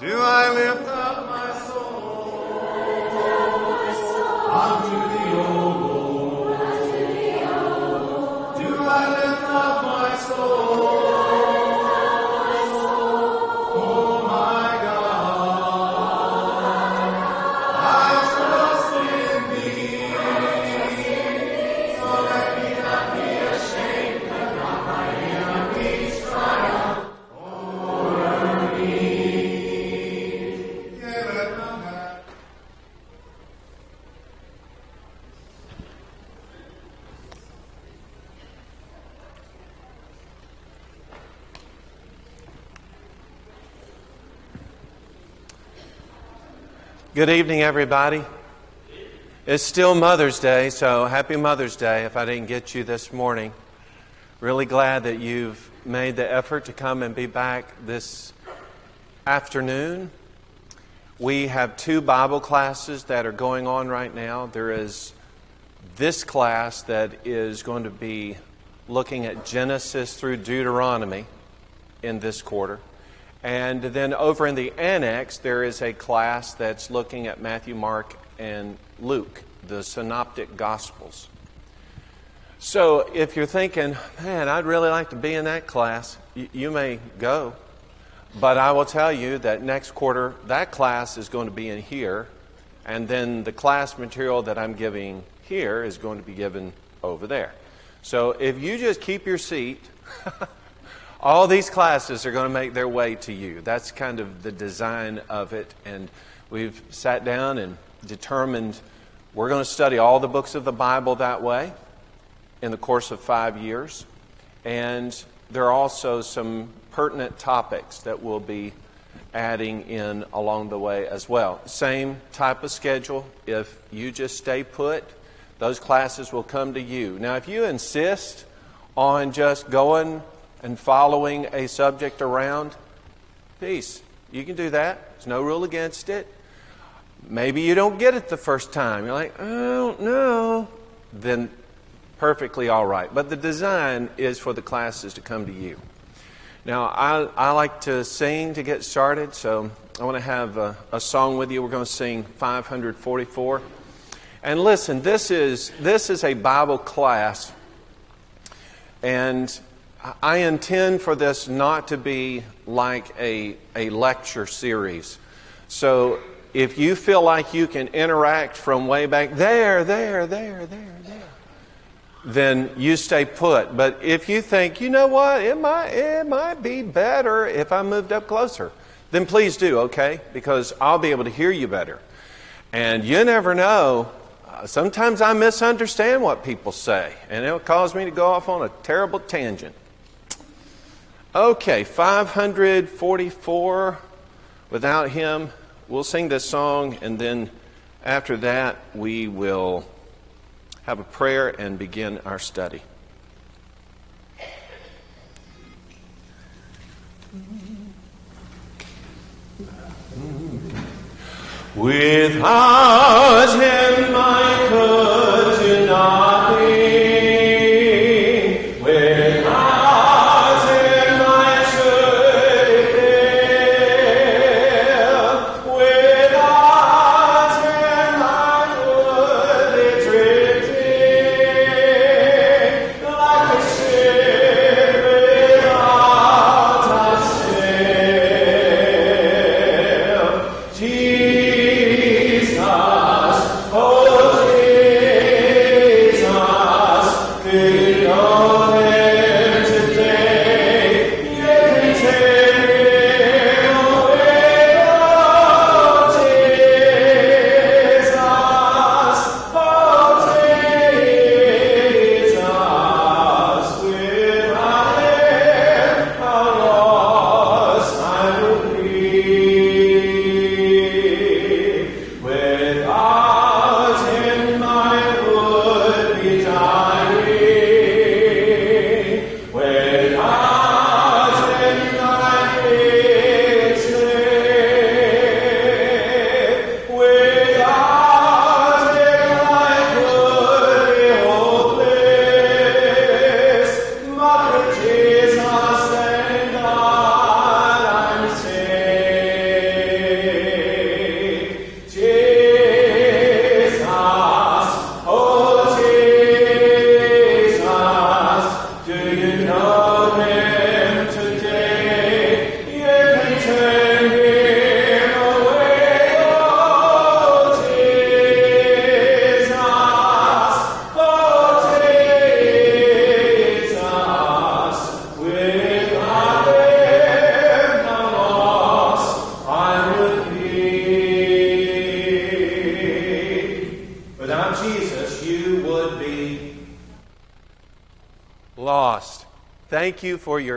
Do I lift Good evening, everybody. It's still Mother's Day, so happy Mother's Day if I didn't get you this morning. Really glad that you've made the effort to come and be back this afternoon. We have two Bible classes that are going on right now. There is this class that is going to be looking at Genesis through Deuteronomy in this quarter. And then over in the annex, there is a class that's looking at Matthew, Mark, and Luke, the synoptic gospels. So if you're thinking, man, I'd really like to be in that class, you may go. But I will tell you that next quarter, that class is going to be in here. And then the class material that I'm giving here is going to be given over there. So if you just keep your seat, all these classes are going to make their way to you. That's kind of the design of it. And we've sat down and determined we're going to study all the books of the Bible that way in the course of five years. And there are also some pertinent topics that we'll be adding in along the way as well. Same type of schedule. If you just stay put, those classes will come to you. Now, if you insist on just going and following a subject around, peace. You can do that. There's no rule against it. Maybe you don't get it the first time. You're like, I don't know. Then perfectly all right. But the design is for the classes to come to you. Now, I, I like to sing to get started, so I want to have a, a song with you. We're going to sing 544. And listen, this is, this is a Bible class, and I intend for this not to be like a, a lecture series. So if you feel like you can interact from way back there, there, there, there, there, then you stay put. But if you think, you know what, it might, it might be better if I moved up closer, then please do, okay? Because I'll be able to hear you better. And you never know. uh, Sometimes I misunderstand what people say, and it'll cause me to go off on a terrible tangent. Okay, 544 without him. We'll sing this song, and then after that, we will have a prayer and begin our study. Without him, I could do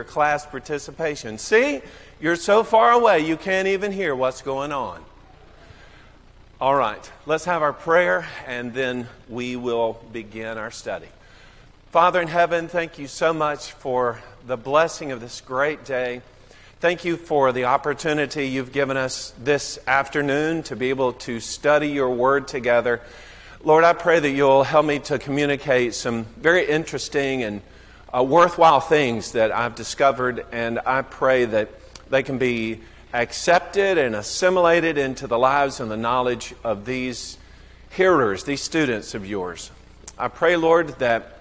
class participation. See, you're so far away you can't even hear what's going on. All right, let's have our prayer and then we will begin our study. Father in heaven, thank you so much for the blessing of this great day. Thank you for the opportunity you've given us this afternoon to be able to study your word together. Lord, I pray that you'll help me to communicate some very interesting and uh, worthwhile things that I've discovered, and I pray that they can be accepted and assimilated into the lives and the knowledge of these hearers, these students of yours. I pray, Lord, that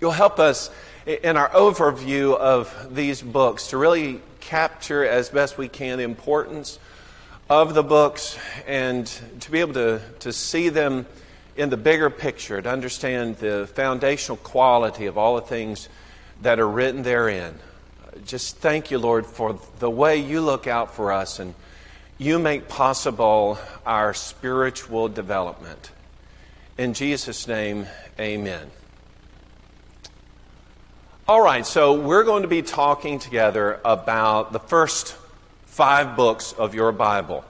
you'll help us in our overview of these books to really capture as best we can the importance of the books and to be able to, to see them in the bigger picture, to understand the foundational quality of all the things that are written therein. Just thank you, Lord, for the way you look out for us and you make possible our spiritual development. In Jesus' name, amen. All right, so we're going to be talking together about the first five books of your Bible.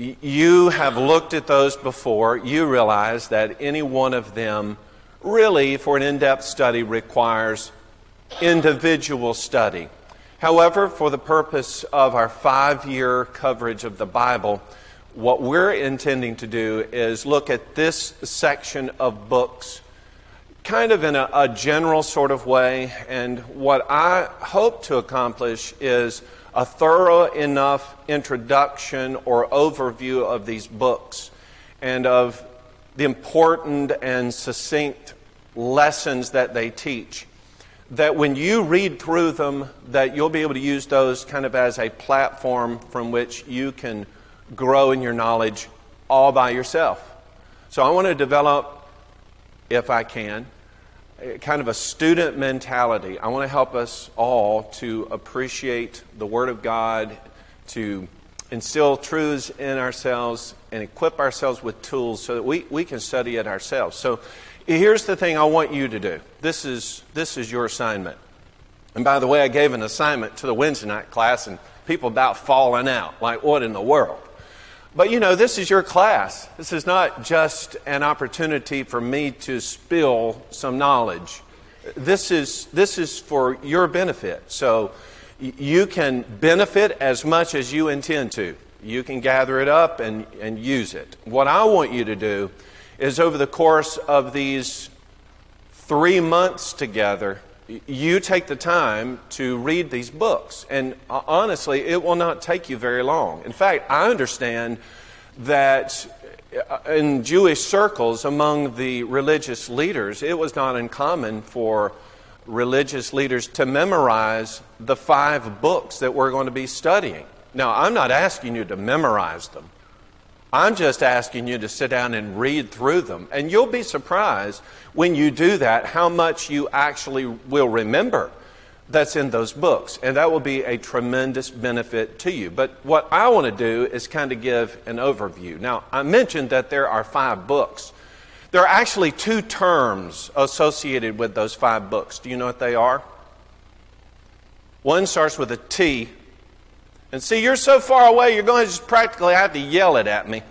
You have looked at those before. You realize that any one of them, really, for an in depth study, requires individual study. However, for the purpose of our five year coverage of the Bible, what we're intending to do is look at this section of books kind of in a, a general sort of way. And what I hope to accomplish is a thorough enough introduction or overview of these books and of the important and succinct lessons that they teach that when you read through them that you'll be able to use those kind of as a platform from which you can grow in your knowledge all by yourself. So i want to develop if i can kind of a student mentality. I want to help us all to appreciate the Word of God, to instill truths in ourselves, and equip ourselves with tools so that we, we can study it ourselves. So here's the thing I want you to do this is, this is your assignment. And by the way, I gave an assignment to the Wednesday night class, and people about falling out. Like, what in the world? But you know, this is your class. This is not just an opportunity for me to spill some knowledge. This is, this is for your benefit. So you can benefit as much as you intend to. You can gather it up and, and use it. What I want you to do is over the course of these three months together, you take the time to read these books. And uh, honestly, it will not take you very long. In fact, I understand that uh, in Jewish circles, among the religious leaders, it was not uncommon for religious leaders to memorize the five books that we're going to be studying. Now, I'm not asking you to memorize them. I'm just asking you to sit down and read through them. And you'll be surprised when you do that how much you actually will remember that's in those books. And that will be a tremendous benefit to you. But what I want to do is kind of give an overview. Now, I mentioned that there are five books. There are actually two terms associated with those five books. Do you know what they are? One starts with a T and see, you're so far away, you're going to just practically have to yell it at me.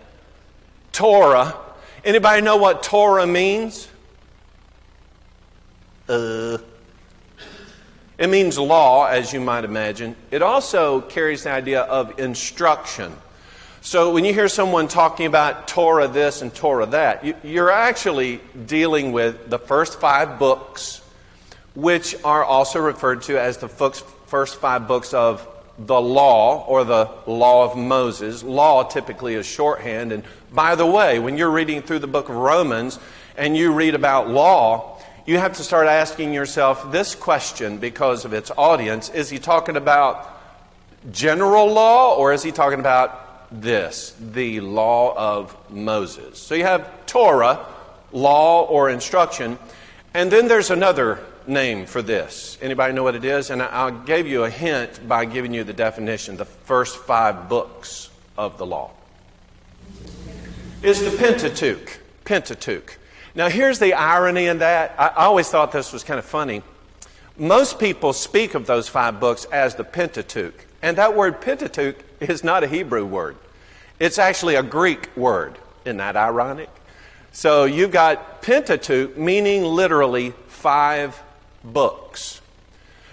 Torah. Anybody know what Torah means? Uh, it means law, as you might imagine. It also carries the idea of instruction. So when you hear someone talking about Torah this and Torah that, you're actually dealing with the first five books, which are also referred to as the first five books of the law or the law of Moses. Law typically is shorthand. And by the way, when you're reading through the book of Romans and you read about law, you have to start asking yourself this question because of its audience. Is he talking about general law or is he talking about this, the law of Moses? So you have Torah, law or instruction, and then there's another name for this. Anybody know what it is? And I, will gave you a hint by giving you the definition, the first five books of the law. Is the Pentateuch. Pentateuch. Now, here's the irony in that. I, I always thought this was kind of funny. Most people speak of those five books as the Pentateuch. And that word Pentateuch is not a Hebrew word, it's actually a Greek word. Isn't that ironic? So you've got Pentateuch, meaning literally five books.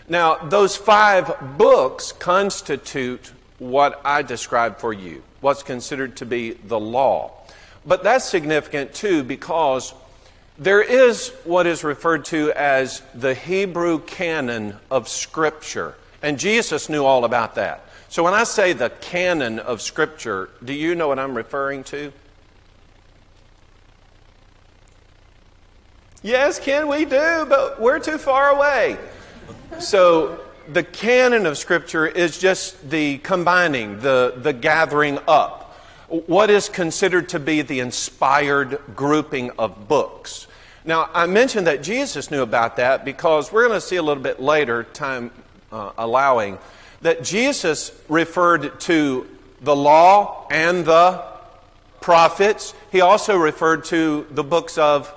Now, those five books constitute what I described for you, what's considered to be the law. But that's significant too because there is what is referred to as the Hebrew canon of Scripture. And Jesus knew all about that. So when I say the canon of Scripture, do you know what I'm referring to? Yes, Ken, we do, but we're too far away. So the canon of Scripture is just the combining, the, the gathering up. What is considered to be the inspired grouping of books. Now, I mentioned that Jesus knew about that because we're going to see a little bit later, time uh, allowing, that Jesus referred to the law and the prophets. He also referred to the books of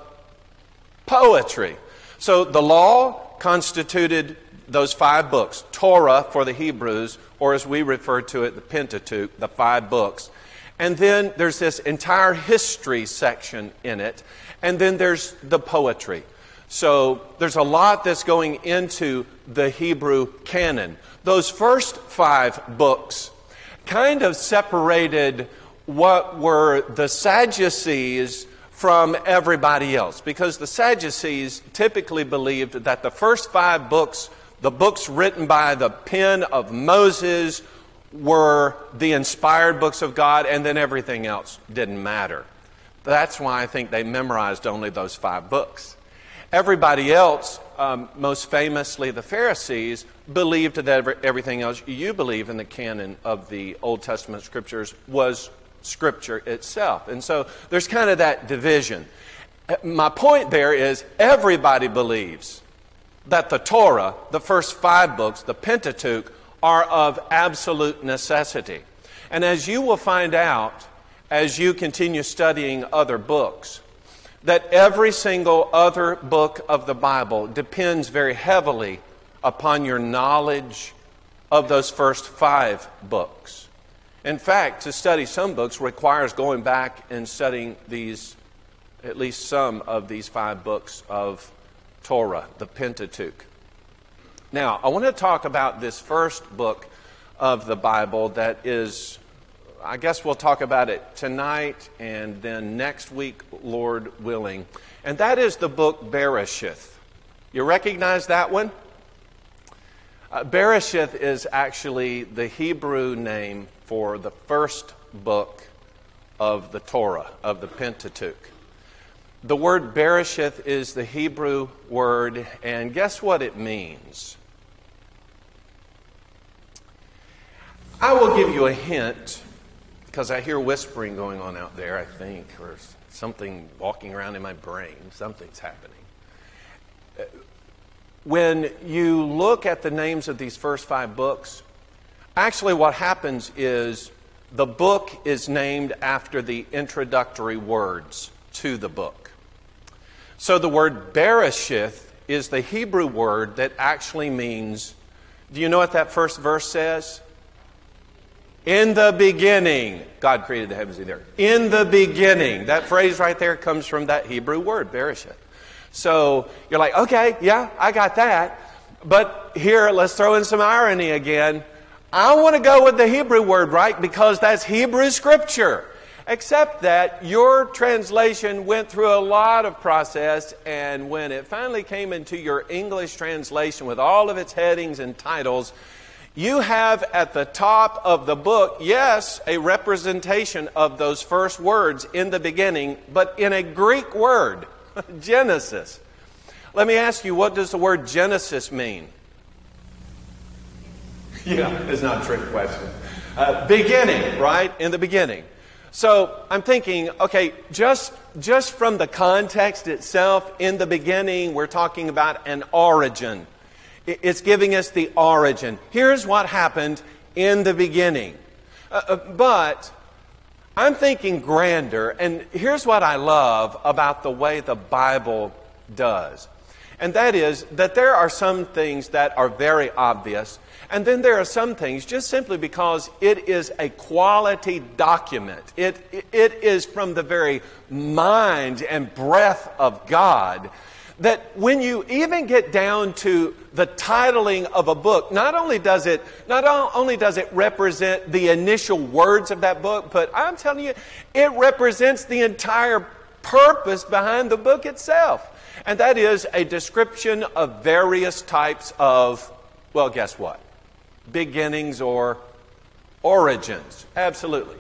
poetry. So the law constituted those five books Torah for the Hebrews, or as we refer to it, the Pentateuch, the five books. And then there's this entire history section in it. And then there's the poetry. So there's a lot that's going into the Hebrew canon. Those first five books kind of separated what were the Sadducees from everybody else because the Sadducees typically believed that the first five books the books written by the pen of Moses were the inspired books of God, and then everything else didn't matter. That's why I think they memorized only those five books. Everybody else, um, most famously the Pharisees, believed that everything else you believe in the canon of the Old Testament scriptures was scripture itself. And so there's kind of that division. My point there is everybody believes that the Torah, the first five books, the Pentateuch, are of absolute necessity. And as you will find out as you continue studying other books, that every single other book of the Bible depends very heavily upon your knowledge of those first five books. In fact, to study some books requires going back and studying these, at least some of these five books of Torah, the Pentateuch. Now, I want to talk about this first book of the Bible that is, I guess we'll talk about it tonight and then next week, Lord willing. And that is the book Bereshith. You recognize that one? Uh, Bereshith is actually the Hebrew name for the first book of the Torah, of the Pentateuch. The word Bereshith is the Hebrew word, and guess what it means? I will give you a hint because I hear whispering going on out there, I think, or something walking around in my brain. Something's happening. When you look at the names of these first five books, actually what happens is the book is named after the introductory words to the book. So the word Bereshith is the Hebrew word that actually means, do you know what that first verse says? In the beginning, God created the heavens and the earth. In the beginning. That phrase right there comes from that Hebrew word, Bereshith. So you're like, okay, yeah, I got that. But here, let's throw in some irony again. I want to go with the Hebrew word, right? Because that's Hebrew scripture except that your translation went through a lot of process, and when it finally came into your English translation with all of its headings and titles, you have at the top of the book, yes, a representation of those first words in the beginning, but in a Greek word, Genesis. Let me ask you, what does the word Genesis mean? Yeah, it's not a trick question. Uh, beginning, right? In the beginning. So I'm thinking, okay, just, just from the context itself, in the beginning, we're talking about an origin. It's giving us the origin. Here's what happened in the beginning. Uh, uh, but I'm thinking grander, and here's what I love about the way the Bible does. And that is that there are some things that are very obvious, and then there are some things just simply because it is a quality document. It, it is from the very mind and breath of God that when you even get down to the titling of a book, not only does it not only does it represent the initial words of that book, but I'm telling you, it represents the entire purpose behind the book itself. And that is a description of various types of, well, guess what? Beginnings or origins. Absolutely.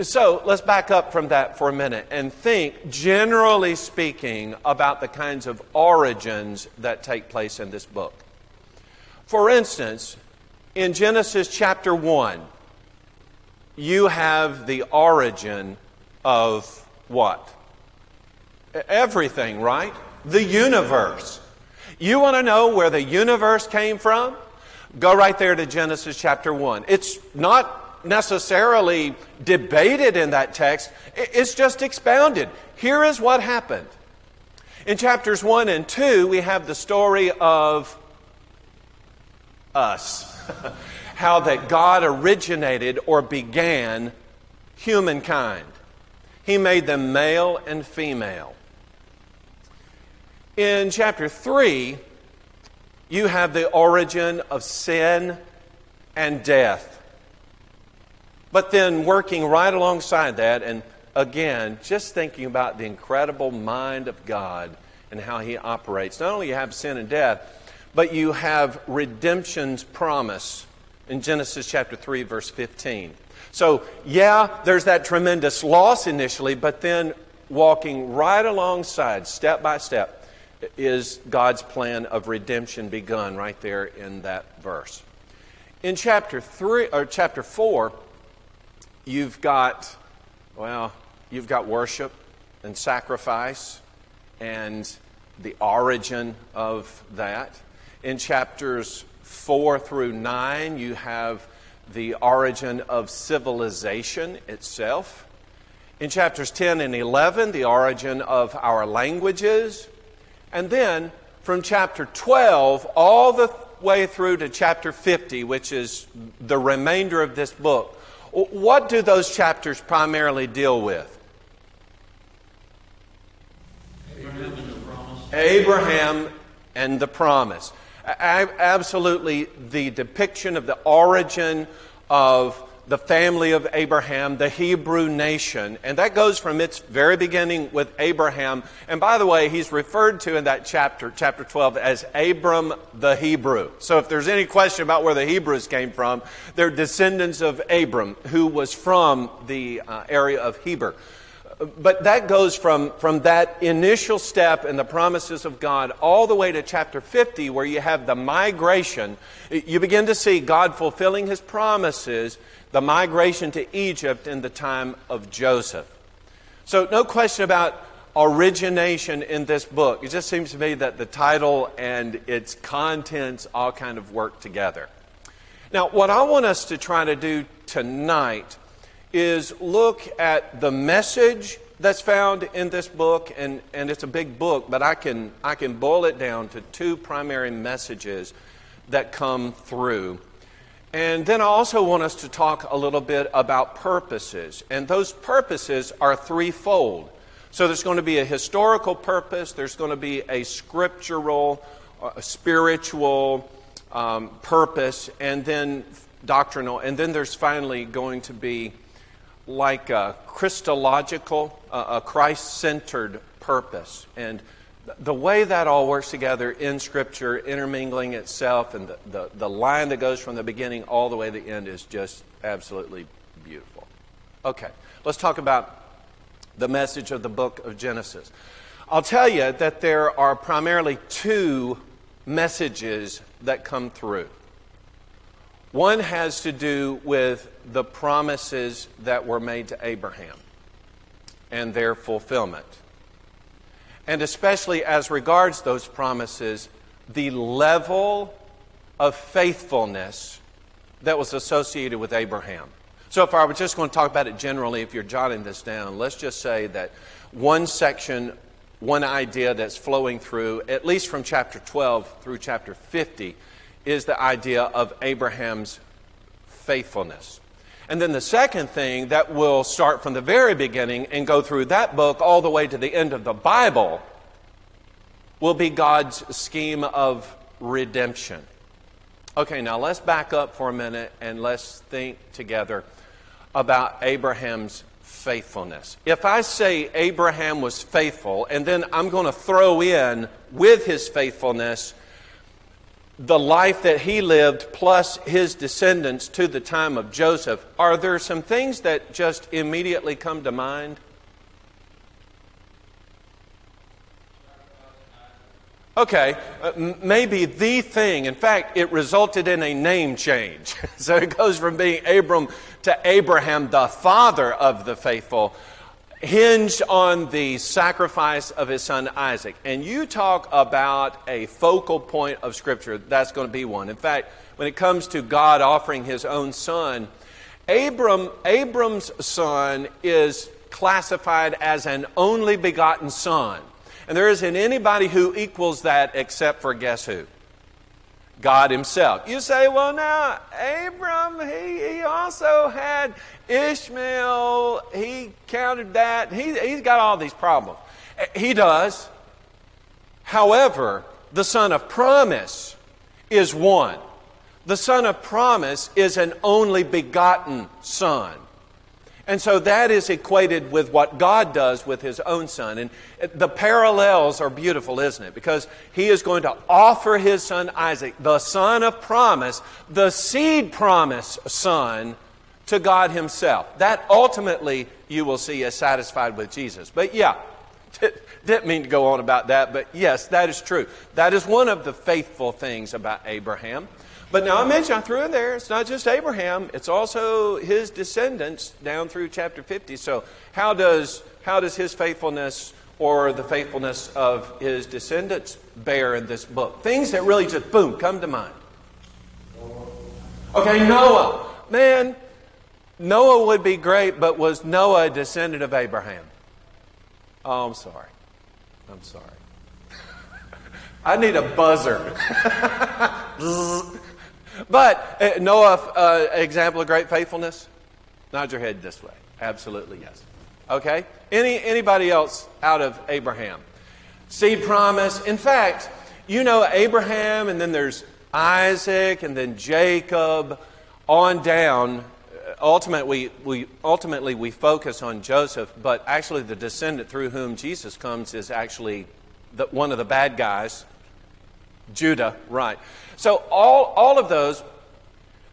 So let's back up from that for a minute and think, generally speaking, about the kinds of origins that take place in this book. For instance, in Genesis chapter 1, you have the origin of what? Everything, right? The universe. You want to know where the universe came from? Go right there to Genesis chapter 1. It's not necessarily debated in that text, it's just expounded. Here is what happened. In chapters 1 and 2, we have the story of us. How that God originated or began humankind. He made them male and female. In chapter 3, you have the origin of sin and death. But then working right alongside that, and again, just thinking about the incredible mind of God and how He operates. Not only you have sin and death, but you have redemption's promise in Genesis chapter 3, verse 15. So, yeah, there's that tremendous loss initially, but then walking right alongside, step by step, is God's plan of redemption begun right there in that verse. In chapter 3 or chapter 4, you've got, well, you've got worship and sacrifice and the origin of that. In chapters 4 through 9, you have the origin of civilization itself. In chapters 10 and 11, the origin of our languages. And then from chapter 12 all the way through to chapter 50, which is the remainder of this book, what do those chapters primarily deal with? Abraham and the promise. Abraham and the promise. Absolutely, the depiction of the origin of the family of Abraham, the Hebrew nation. And that goes from its very beginning with Abraham. And by the way, he's referred to in that chapter, chapter 12, as Abram the Hebrew. So if there's any question about where the Hebrews came from, they're descendants of Abram, who was from the uh, area of Heber but that goes from, from that initial step in the promises of God all the way to chapter 50, where you have the migration. You begin to see God fulfilling his promises, the migration to Egypt in the time of Joseph. So, no question about origination in this book. It just seems to me that the title and its contents all kind of work together. Now, what I want us to try to do tonight is look at the message that's found in this book, and, and it's a big book, but I can, I can boil it down to two primary messages that come through. And then I also want us to talk a little bit about purposes, and those purposes are threefold. So there's going to be a historical purpose, there's going to be a scriptural, a spiritual um, purpose, and then doctrinal, and then there's finally going to be like a Christological, a Christ centered purpose. And the way that all works together in Scripture, intermingling itself, and the, the, the, line that goes from the beginning all the way to the end is just absolutely beautiful. Okay, let's talk about the message of the book of Genesis. I'll tell you that there are primarily two messages that come through. One has to do with the promises that were made to Abraham and their fulfillment. And especially as regards those promises, the level of faithfulness that was associated with Abraham. So, if I were just going to talk about it generally, if you're jotting this down, let's just say that one section one idea that's flowing through, at least from chapter 12 through chapter 50, is the idea of Abraham's faithfulness. And then the second thing that will start from the very beginning and go through that book all the way to the end of the Bible will be God's scheme of redemption. Okay, now let's back up for a minute and let's think together about Abraham's faithfulness. If I say Abraham was faithful, and then I'm going to throw in with his faithfulness the life that he lived plus his descendants to the time of Joseph, are there some things that just immediately come to mind? Okay, uh, maybe the thing. In fact, it resulted in a name change. so it goes from being Abram to Abraham, the father of the faithful, hinged on the sacrifice of his son Isaac. And you talk about a focal point of Scripture, that's going to be one. In fact, when it comes to God offering his own son, Abram, Abram's son is classified as an only begotten son. And there isn't anybody who equals that except for guess who? God Himself. You say, well, now, Abram, he, he also had Ishmael. He counted that. He, he's got all these problems. He does. However, the son of promise is one. The son of promise is an only begotten son. And so that is equated with what God does with his own son. And the parallels are beautiful, isn't it? Because he is going to offer his son Isaac, the son of promise, the seed promise son, to God himself. That ultimately you will see is satisfied with Jesus. But yeah, didn't mean to go on about that, but yes, that is true. That is one of the faithful things about Abraham. But now I mentioned, I threw in there, it's not just Abraham, it's also his descendants down through chapter 50. So, how does, how does his faithfulness or the faithfulness of his descendants bear in this book? Things that really just, boom, come to mind. Okay, Noah. Man, Noah would be great, but was Noah a descendant of Abraham? Oh, I'm sorry. I'm sorry. I need a buzzer. But uh, Noah, uh, example of great faithfulness? Nod your head this way. Absolutely yes. Okay? Any, anybody else out of Abraham? Seed promise. In fact, you know Abraham, and then there's Isaac, and then Jacob, on down. Ultimately we, ultimately, we focus on Joseph, but actually, the descendant through whom Jesus comes is actually the, one of the bad guys, Judah, right. So, all, all of those,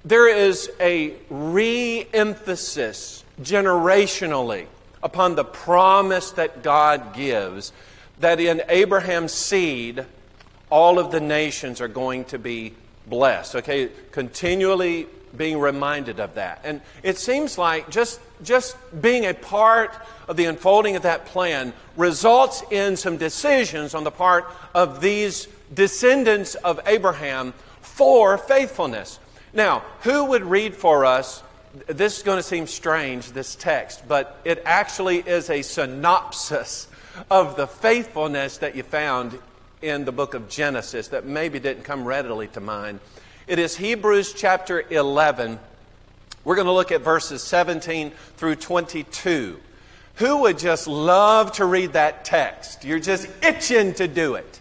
there is a re emphasis generationally upon the promise that God gives that in Abraham's seed, all of the nations are going to be blessed. Okay, continually being reminded of that. And it seems like just, just being a part of the unfolding of that plan results in some decisions on the part of these descendants of Abraham for faithfulness. Now, who would read for us? This is going to seem strange, this text, but it actually is a synopsis of the faithfulness that you found in the book of Genesis that maybe didn't come readily to mind. It is Hebrews chapter 11. We're going to look at verses 17 through 22. Who would just love to read that text? You're just itching to do it.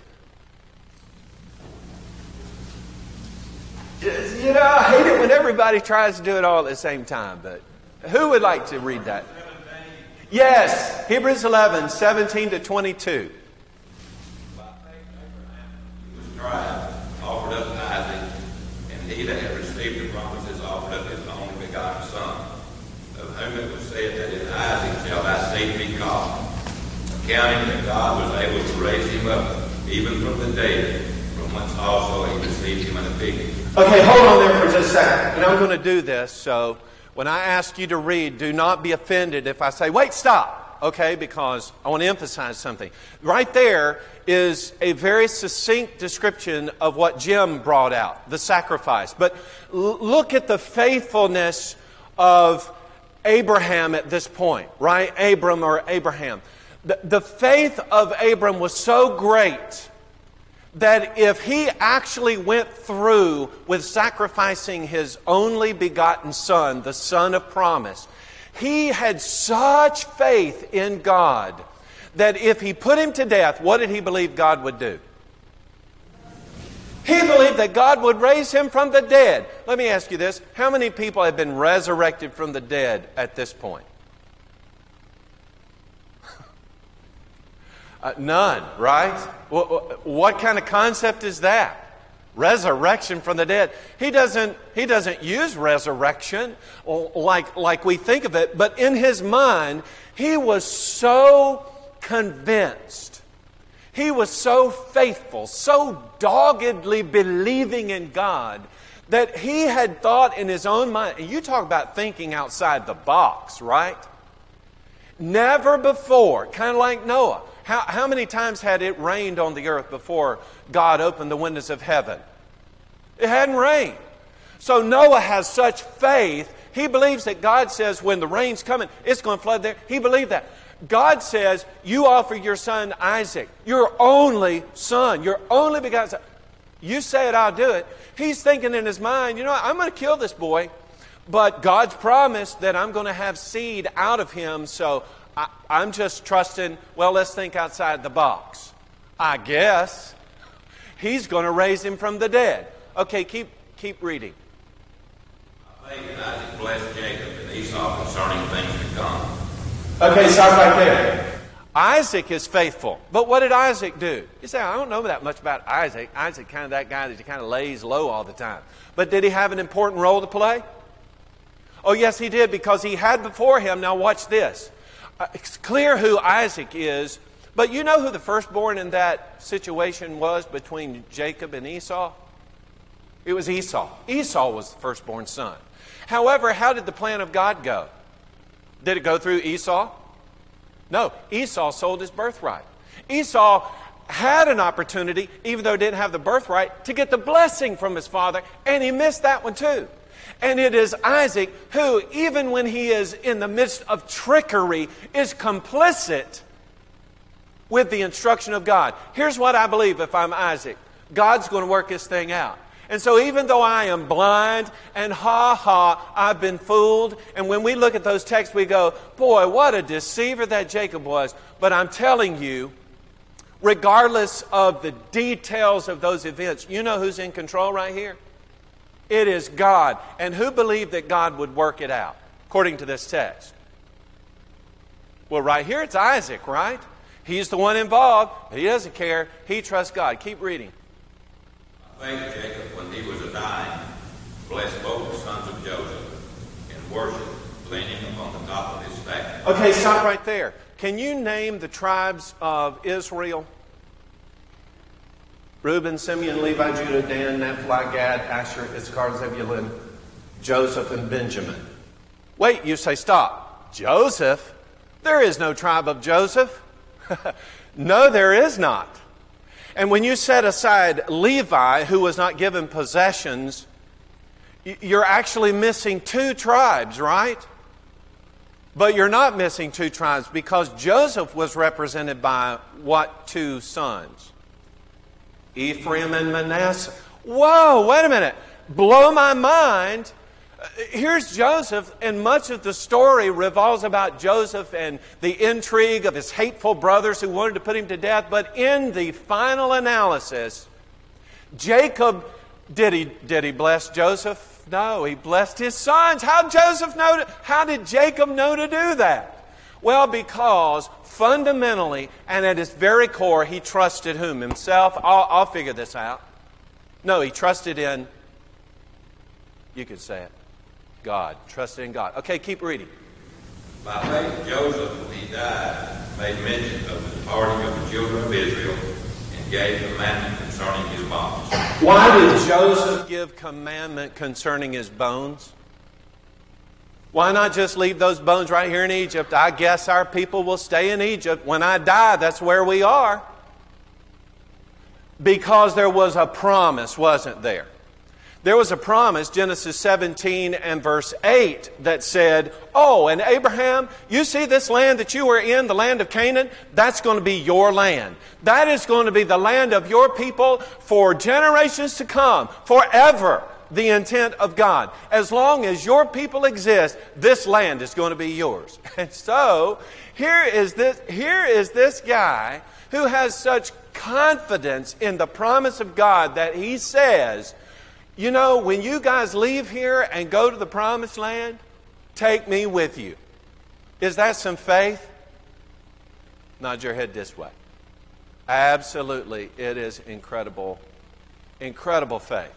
You know, I hate it when everybody tries to do it all at the same time, but who would like to read that? Yes, Hebrews 11, 17 to 22. offered up Isaac, and he that had received the promises offered up his only begotten son, of whom it was said that in Isaac shall thy seed be called, accounting that God was able to raise him up even from the dead, from whence also he received him in a figure. Okay, hold on there for just a second. And I'm going to do this, so when I ask you to read, do not be offended if I say, wait, stop, okay, because I want to emphasize something. Right there is a very succinct description of what Jim brought out the sacrifice. But l- look at the faithfulness of Abraham at this point, right? Abram or Abraham. The, the faith of Abram was so great that if he actually went through with sacrificing his only begotten son, the son of promise, he had such faith in God that if he put him to death, what did he believe God would do? He believed that God would raise him from the dead. Let me ask you this how many people have been resurrected from the dead at this point? Uh, none, right? What, what kind of concept is that? resurrection from the dead he doesn't he doesn't use resurrection like like we think of it but in his mind he was so convinced he was so faithful so doggedly believing in god that he had thought in his own mind and you talk about thinking outside the box right never before kind of like noah how, how many times had it rained on the earth before God opened the windows of heaven? It hadn't rained. So Noah has such faith. He believes that God says when the rain's coming, it's going to flood there. He believed that. God says, You offer your son Isaac, your only son, your only begotten son. You say it, I'll do it. He's thinking in his mind, You know, I'm going to kill this boy, but God's promised that I'm going to have seed out of him, so I, I'm just trusting, well, let's think outside the box. I guess. He's going to raise him from the dead. Okay, keep, keep reading. I think Isaac blessed Jacob and Esau concerning things to come. Okay, stop right there. Isaac is faithful. But what did Isaac do? You say, I don't know that much about Isaac. Isaac kind of that guy that he kind of lays low all the time. But did he have an important role to play? Oh, yes, he did, because he had before him, now watch this. Uh, it's clear who Isaac is, but you know who the firstborn in that situation was between Jacob and Esau? It was Esau. Esau was the firstborn son. However, how did the plan of God go? Did it go through Esau? No, Esau sold his birthright. Esau had an opportunity, even though he didn't have the birthright, to get the blessing from his father, and he missed that one too. And it is Isaac who, even when he is in the midst of trickery, is complicit with the instruction of God. Here's what I believe if I'm Isaac God's going to work this thing out. And so, even though I am blind and ha ha, I've been fooled, and when we look at those texts, we go, boy, what a deceiver that Jacob was. But I'm telling you, regardless of the details of those events, you know who's in control right here? It is God. And who believed that God would work it out, according to this text? Well, right here it's Isaac, right? He's the one involved. He doesn't care. He trusts God. Keep reading. I think Jacob, when he was a dying, blessed both the sons of Joseph and worshiped, leaning upon the top of his staff. Okay, stop right there. Can you name the tribes of Israel? Reuben, Simeon, Levi, Judah, Dan, Naphtali, Gad, Asher, Issachar, Zebulun, Joseph, and Benjamin. Wait, you say stop. Joseph? There is no tribe of Joseph. no, there is not. And when you set aside Levi, who was not given possessions, you're actually missing two tribes, right? But you're not missing two tribes because Joseph was represented by what two sons? Ephraim and Manasseh. Whoa, wait a minute. Blow my mind. Uh, here's Joseph, and much of the story revolves about Joseph and the intrigue of his hateful brothers who wanted to put him to death. But in the final analysis, Jacob, did he, did he bless Joseph? No, he blessed his sons. How Joseph know to, how did Jacob know to do that? Well, because fundamentally and at his very core, he trusted whom? Himself? I'll, I'll figure this out. No, he trusted in, you could say it, God. Trusted in God. Okay, keep reading. By faith, Joseph, when he died, made mention of the departing of the children of Israel and gave commandment concerning his bones. Why did Joseph give commandment concerning his bones? Why not just leave those bones right here in Egypt? I guess our people will stay in Egypt. When I die, that's where we are. Because there was a promise, wasn't there? There was a promise, Genesis 17 and verse 8, that said, Oh, and Abraham, you see this land that you are in, the land of Canaan? That's going to be your land. That is going to be the land of your people for generations to come, forever. The intent of God. As long as your people exist, this land is going to be yours. And so, here is this, here is this guy who has such confidence in the promise of God that he says, you know, when you guys leave here and go to the promised land, take me with you. Is that some faith? Nod your head this way. Absolutely, it is incredible, incredible faith.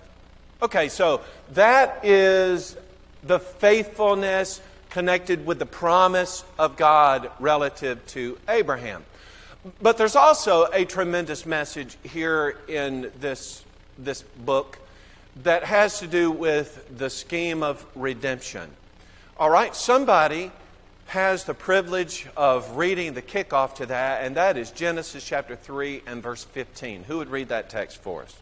Okay, so that is the faithfulness connected with the promise of God relative to Abraham. But there's also a tremendous message here in this, this book that has to do with the scheme of redemption. All right, somebody has the privilege of reading the kickoff to that, and that is Genesis chapter 3 and verse 15. Who would read that text for us?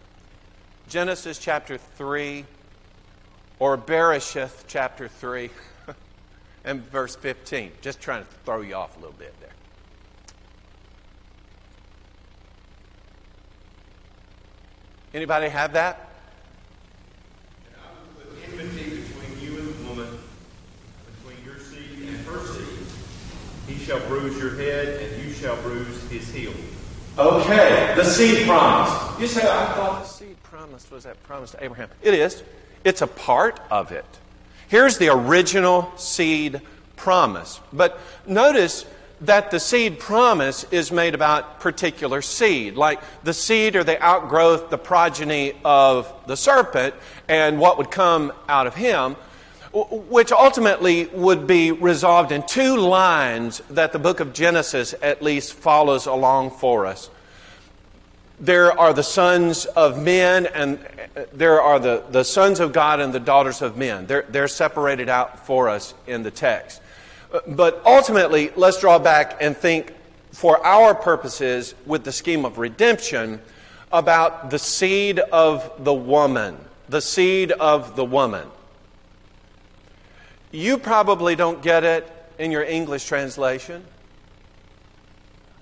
Genesis chapter 3 or Bereshith chapter 3 and verse 15. Just trying to throw you off a little bit there. Anybody have that? And an enmity between you and the woman, between your seed and her seed. He shall bruise your head, and you shall bruise his heel. Okay, the seed promise. You say, I thought was that promise to Abraham. It is. It's a part of it. Here's the original seed promise. But notice that the seed promise is made about particular seed, like the seed or the outgrowth, the progeny of the serpent, and what would come out of him, which ultimately would be resolved in two lines that the book of Genesis at least follows along for us. There are the sons of men, and uh, there are the, the sons of God and the daughters of men. They're, they're separated out for us in the text. Uh, but ultimately, let's draw back and think for our purposes with the scheme of redemption about the seed of the woman. The seed of the woman. You probably don't get it in your English translation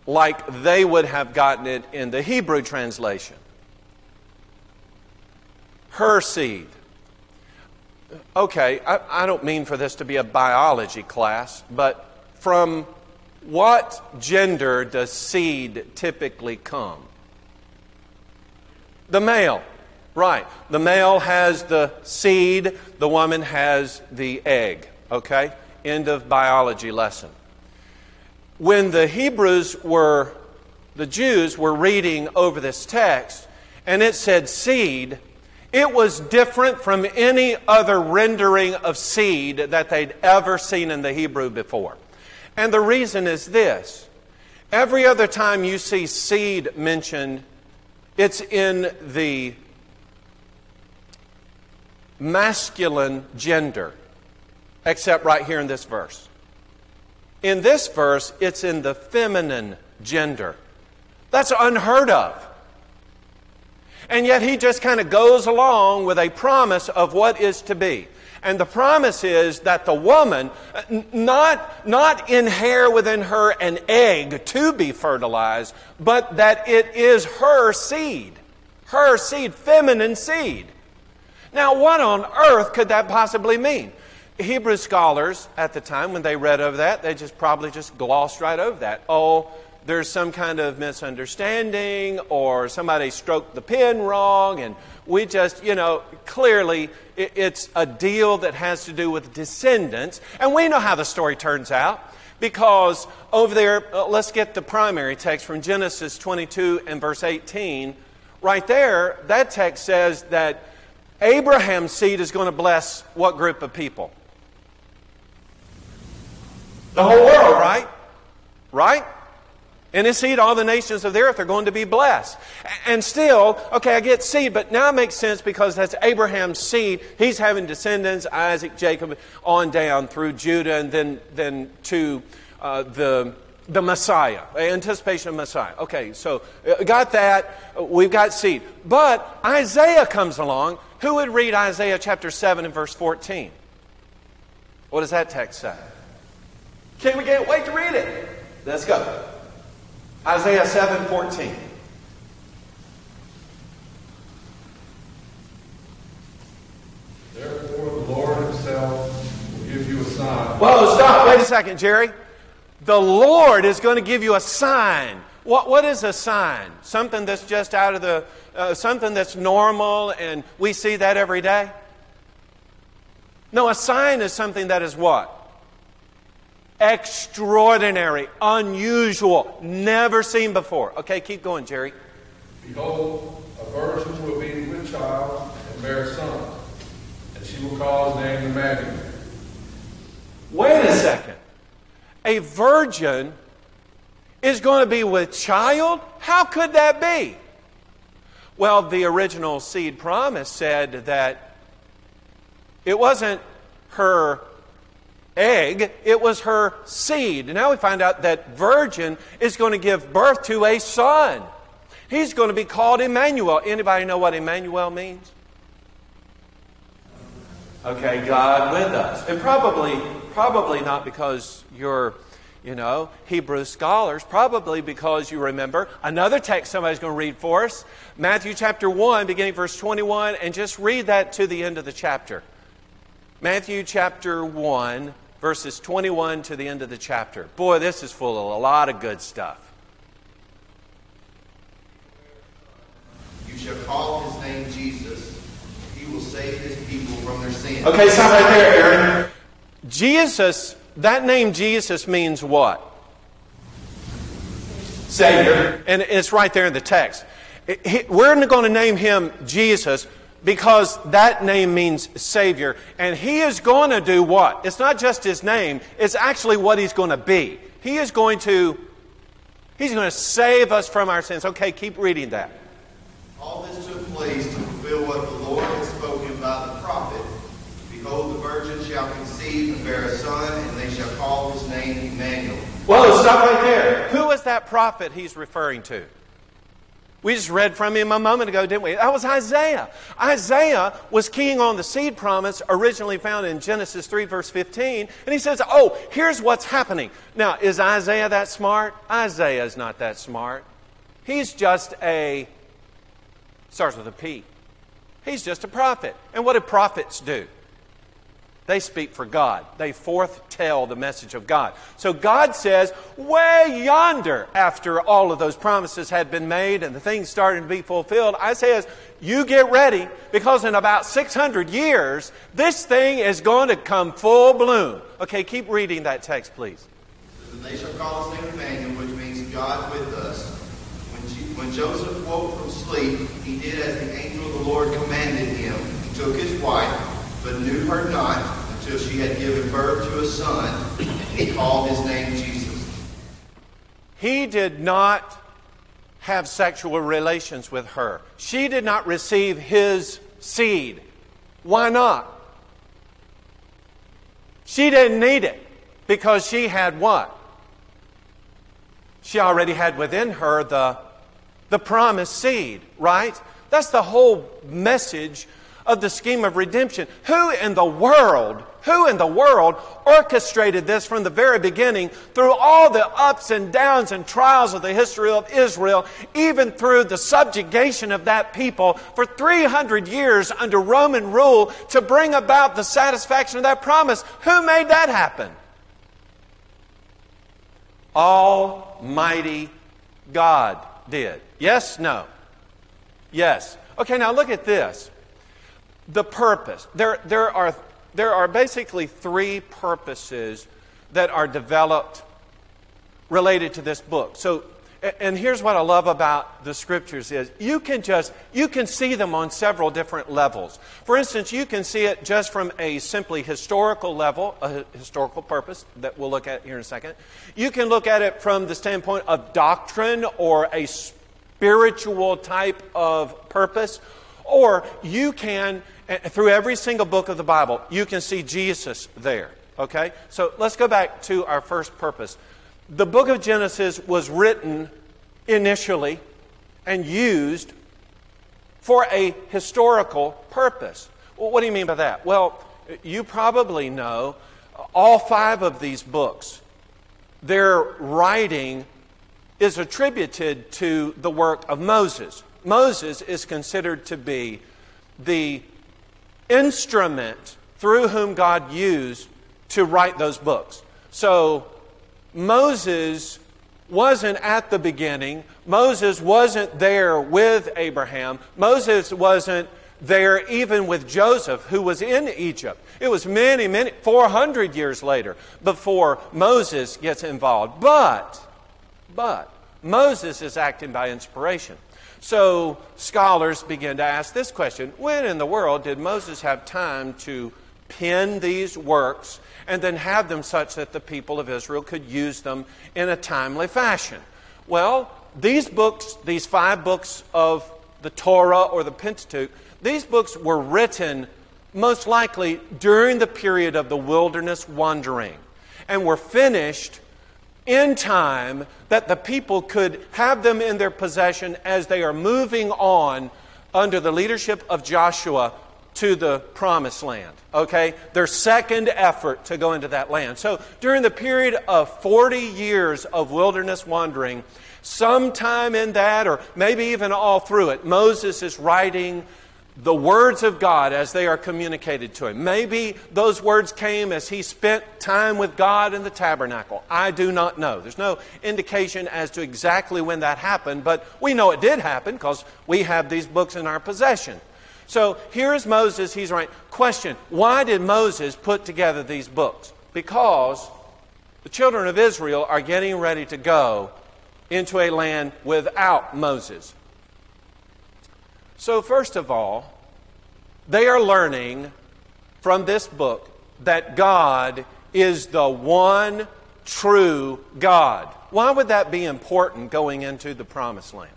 like they would have gotten it in the Hebrew translation. Her seed okay, I, I don't mean for this to be a biology class, but from what gender does seed typically come? The male. Right. The male has the seed, the woman has the egg. Okay? End of biology lesson. When the Hebrews were, the Jews were reading over this text, and it said seed, it was different from any other rendering of seed that they'd ever seen in the Hebrew before. And the reason is this every other time you see seed mentioned, it's in the masculine gender, except right here in this verse. In this verse, it's in the feminine gender. That's unheard of. And yet he just kind of goes along with a promise of what is to be. And the promise is that the woman, uh, not, not inhere within her an egg to be fertilized, but that it is her seed. Her seed, feminine seed. Now, what on earth could that possibly mean? Hebrew scholars at the time, when they read over that, they just probably just glossed right over that. Oh, there's some kind of misunderstanding or somebody stroked the pen wrong and we just, you know, clearly it's a deal that has to do with descendants. And we know how the story turns out because over there, uh, let's get the primary text from Genesis 22 and verse 18. Right there, that text says that Abraham's seed is going to bless what group of people? The whole world, right? Right? In his seed, all the nations of the earth are going to be blessed. And still, okay, I get seed, but now it makes sense because that's Abraham's seed. He's having descendants, Isaac, Jacob, on down through Judah, and then, then to uh, the, the Messiah, anticipation of Messiah. Okay, so uh, got that. We've got seed. But Isaiah comes along, Who would read Isaiah chapter 7 and verse 14? What does that text say? Can't we can't wait to read it. Let's go. Isaiah 7 14. Therefore, the Lord Himself will give you a sign. Whoa, stop. Wait a second, Jerry. The Lord is going to give you a sign. What, what is a sign? Something that's just out of the, uh, something that's normal and we see that every day? No, a sign is something that is what? Extraordinary, unusual, never seen before. Okay, keep going, Jerry. Behold, a virgin will be with child and bear a son, and she will call his name Emmanuel. Wait a second. A virgin is going to be with child? How could that be? Well, the original seed promise said that it wasn't her egg, it was her seed. Now we find out that virgin is going to give birth to a son. He's going to be called Emmanuel. Anybody know what Emmanuel means? Okay, God with us. And probably probably not because you're you know, Hebrew scholars, probably because you remember another text somebody's going to read for us Matthew chapter 1, beginning verse 21, and just read that to the end of the chapter. Matthew chapter 1, verses 21 to the end of the chapter. Boy, this is full of a lot of good stuff. You shall call his name Jesus. He will save his people from their sins. Okay, stop right there, Aaron. Jesus, that name Jesus means what? Savior. And it's right there in the text. We're going to name him Jesus because that name means Savior. And he is going to do what? It's not just his name, it's actually what he's going to be. He is going to. He's going to save us from our sins. Okay, keep reading that. All this took place to fulfill what the Lord had spoken by the prophet. Behold, the virgin shall conceive and bear a son, and they shall call his name Emmanuel. Well, stop right there. Who is that prophet he's referring to? We just read from him a moment ago, didn't we? That was Isaiah. Isaiah was keying on the seed promise originally found in Genesis 3, verse 15. And he says, Oh, here's what's happening. Now, is Isaiah that smart? Isaiah is not that smart. He's just a, starts with a P. He's just a prophet. And what do prophets do? They speak for God. They foretell the message of God. So God says, way yonder, after all of those promises had been made and the things started to be fulfilled, I says, you get ready because in about 600 years, this thing is going to come full bloom. Okay, keep reading that text, please. And they shall call his name Emmanuel, which means God with us. When Joseph woke from sleep, he did as the angel of the Lord commanded him. He took his wife but knew her not until she had given birth to a son, and he called his name Jesus. He did not have sexual relations with her. She did not receive his seed. Why not? She didn't need it because she had what? She already had within her the, the promised seed, right? That's the whole message of the scheme of redemption. Who in the world, who in the world orchestrated this from the very beginning through all the ups and downs and trials of the history of Israel, even through the subjugation of that people for 300 years under Roman rule to bring about the satisfaction of that promise? Who made that happen? Almighty God did. Yes? No? Yes. Okay, now look at this the purpose. There, there, are, there are basically three purposes that are developed related to this book. So, and here's what I love about the scriptures is you can just you can see them on several different levels. For instance, you can see it just from a simply historical level, a historical purpose that we'll look at here in a second. You can look at it from the standpoint of doctrine or a spiritual type of purpose, or you can eh, through every single book of the Bible, you can see Jesus there. Okay? So let's go back to our first purpose. The book of Genesis was written initially and used for a historical purpose. Well, what do you mean by that? Well, you probably know all five of these books, their writing is attributed to the work of Moses. Moses is considered to be the instrument through whom God used to write those books. So Moses wasn't at the beginning. Moses wasn't there with Abraham. Moses wasn't there even with Joseph, who was in Egypt. It was many, many, 400 years later before Moses gets involved. But, but, Moses is acting by inspiration. So scholars begin to ask this question When in the world did Moses have time to pen these works and then have them such that the people of Israel could use them in a timely fashion? Well, these books, these five books of the Torah or the Pentateuch, these books were written most likely during the period of the wilderness wandering and were finished in time that the people could have them in their possession as they are moving on under the leadership of Joshua to the promised land. Okay? Their second effort to go into that land. So during the period of 40 years of wilderness wandering, sometime in that, or maybe even all through it, Moses is writing the words of God as they are communicated to him. Maybe those words came as he spent time with God in the tabernacle. I do not know. There's no indication as to exactly when that happened, but we know it did happen because we have these books in our possession. So here is Moses. He's right. Question Why did Moses put together these books? Because the children of Israel are getting ready to go into a land without Moses. So, first of all, they are learning from this book that God is the one true God. Why would that be important going into the promised land?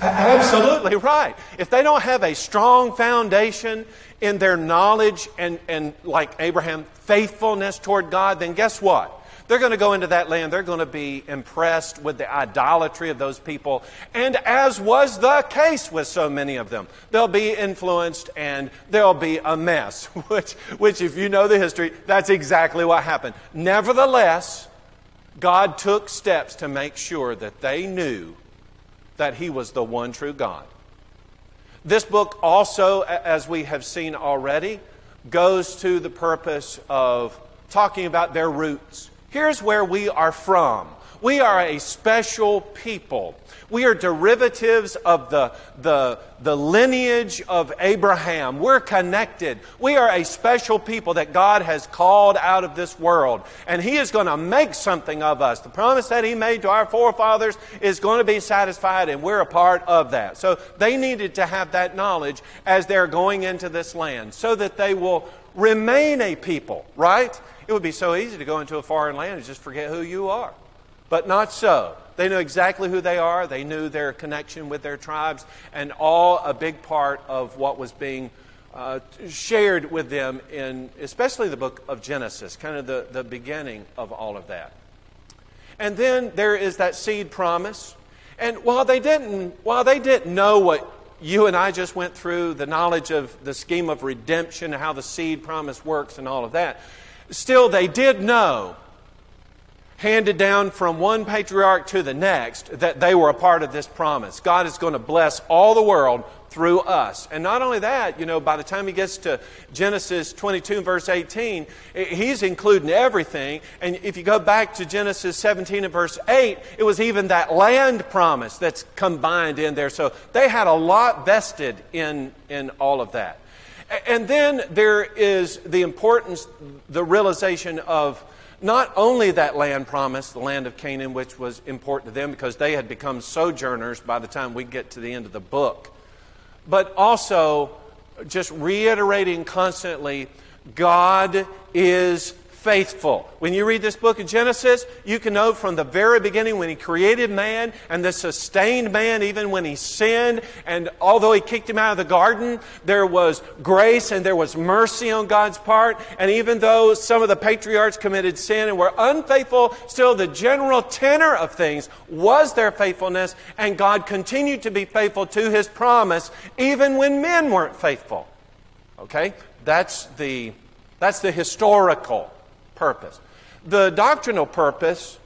Absolutely right. If they don't have a strong foundation in their knowledge and, and like Abraham, faithfulness toward God, then guess what? They're going to go into that land. They're going to be impressed with the idolatry of those people. And as was the case with so many of them, they'll be influenced and there'll be a mess, which, which if you know the history, that's exactly what happened. Nevertheless, God took steps to make sure that they knew that He was the one true God. This book also, as we have seen already, goes to the purpose of talking about their roots. Here's where we are from. We are a special people. We are derivatives of the, the, the lineage of Abraham. We're connected. We are a special people that God has called out of this world. And He is going to make something of us. The promise that He made to our forefathers is going to be satisfied, and we're a part of that. So they needed to have that knowledge as they're going into this land so that they will remain a people, right? It would be so easy to go into a foreign land and just forget who you are. But not so. They knew exactly who they are. They knew their connection with their tribes, and all a big part of what was being uh, shared with them in, especially the book of Genesis, kind of the, the beginning of all of that. And then there is that seed promise. And while they didn't, while they didn't know what you and I just went through, the knowledge of the scheme of redemption, how the seed promise works, and all of that, Still, they did know, handed down from one patriarch to the next, that they were a part of this promise. God is going to bless all the world through us. And not only that, you know, by the time he gets to Genesis 22, verse 18, he's including everything. And if you go back to Genesis 17 and verse 8, it was even that land promise that's combined in there. So they had a lot vested in, in all of that. And then there is the importance, the realization of not only that land promise, the land of Canaan, which was important to them because they had become sojourners by the time we get to the end of the book, but also just reiterating constantly God is faithful. When you read this book of Genesis, you can know from the very beginning when he created man and the sustained man even when he sinned. And although he kicked him out of the garden, there was grace and there was mercy on God's part. And even though some of the patriarchs committed sin and were unfaithful, still the general tenor of things was their faithfulness. And God continued to be faithful to his promise even when men weren't faithful. Okay? That's the, that's the historical purpose. The doctrinal purpose,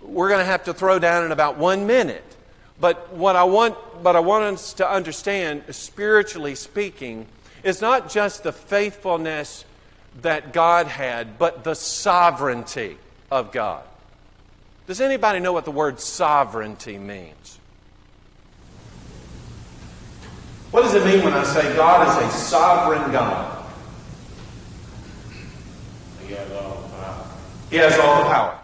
we're going to have to throw down in about one minute. But what I want, but I want us to understand, spiritually speaking, is not just the faithfulness that God had, but the sovereignty of God. Does anybody know what the word sovereignty means? What does it mean when I say God is a sovereign God? He has all the power. He has all the power.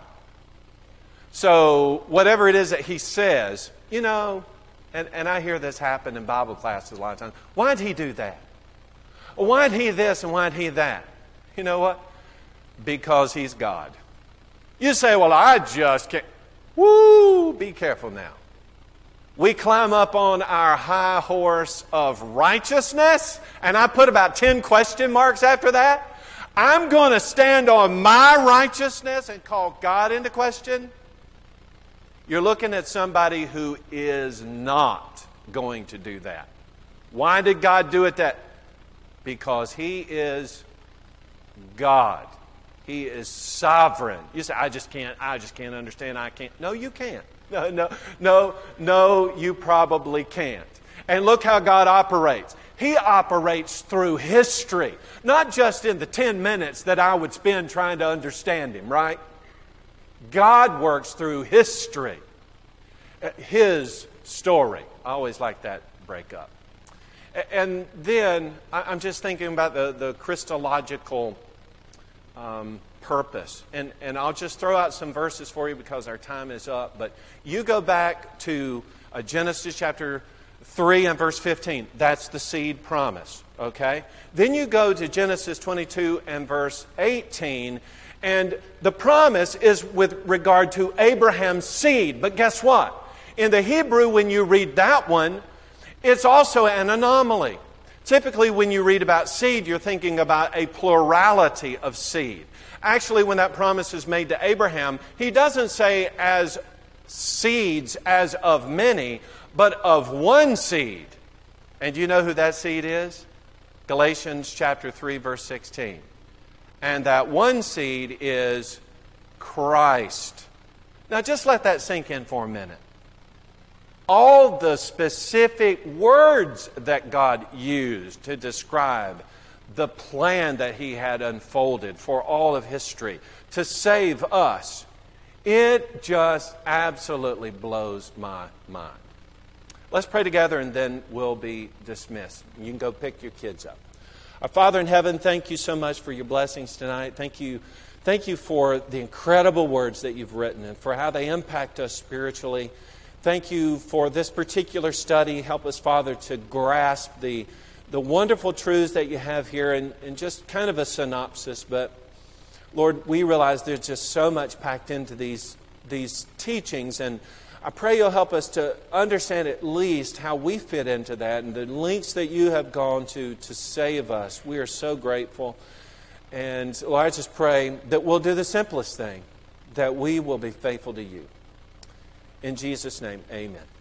So, whatever it is that he says, you know, and, and I hear this happen in Bible classes a lot of times. Why'd he do that? Why'd he this and why'd he that? You know what? Because he's God. You say, well, I just can't. Woo! Be careful now. We climb up on our high horse of righteousness, and I put about 10 question marks after that. I'm going to stand on my righteousness and call God into question. You're looking at somebody who is not going to do that. Why did God do it that? Because He is God. He is sovereign. You say, I just can't, I just can't understand, I can't. No, you can't. No, no, no, no, you probably can't. And look how God operates. He operates through history, not just in the 10 minutes that I would spend trying to understand Him, right? God works through history, His story. I always like that breakup. And then I'm just thinking about the, the Christological um, purpose. And, and I'll just throw out some verses for you because our time is up. But you go back to uh, Genesis chapter 3 and verse 15. That's the seed promise, okay? Then you go to Genesis 22 and verse 18, and the promise is with regard to Abraham's seed. But guess what? In the Hebrew, when you read that one, it's also an anomaly. Typically, when you read about seed, you're thinking about a plurality of seed. Actually, when that promise is made to Abraham, he doesn't say as seeds as of many, but of one seed. And you know who that seed is? Galatians chapter 3 verse 16. And that one seed is Christ. Now just let that sink in for a minute. All the specific words that God used to describe the plan that He had unfolded for all of history to save us, it just absolutely blows my mind. Let's pray together and then we'll be dismissed. You can go pick your kids up. Our Father in heaven, thank you so much for your blessings tonight. Thank you, thank you for the incredible words that you've written and for how they impact us spiritually. Thank you for this particular study. Help us, Father, to grasp the, the wonderful truths that you have here and, and just kind of a synopsis. But Lord, we realize there's just so much packed into these, these teachings and I pray you'll help us to understand at least how we fit into that and the lengths that you have gone to to save us. We are so grateful. And Lord, I just pray that we'll do the simplest thing, that we will be faithful to you. In Jesus' name, amen.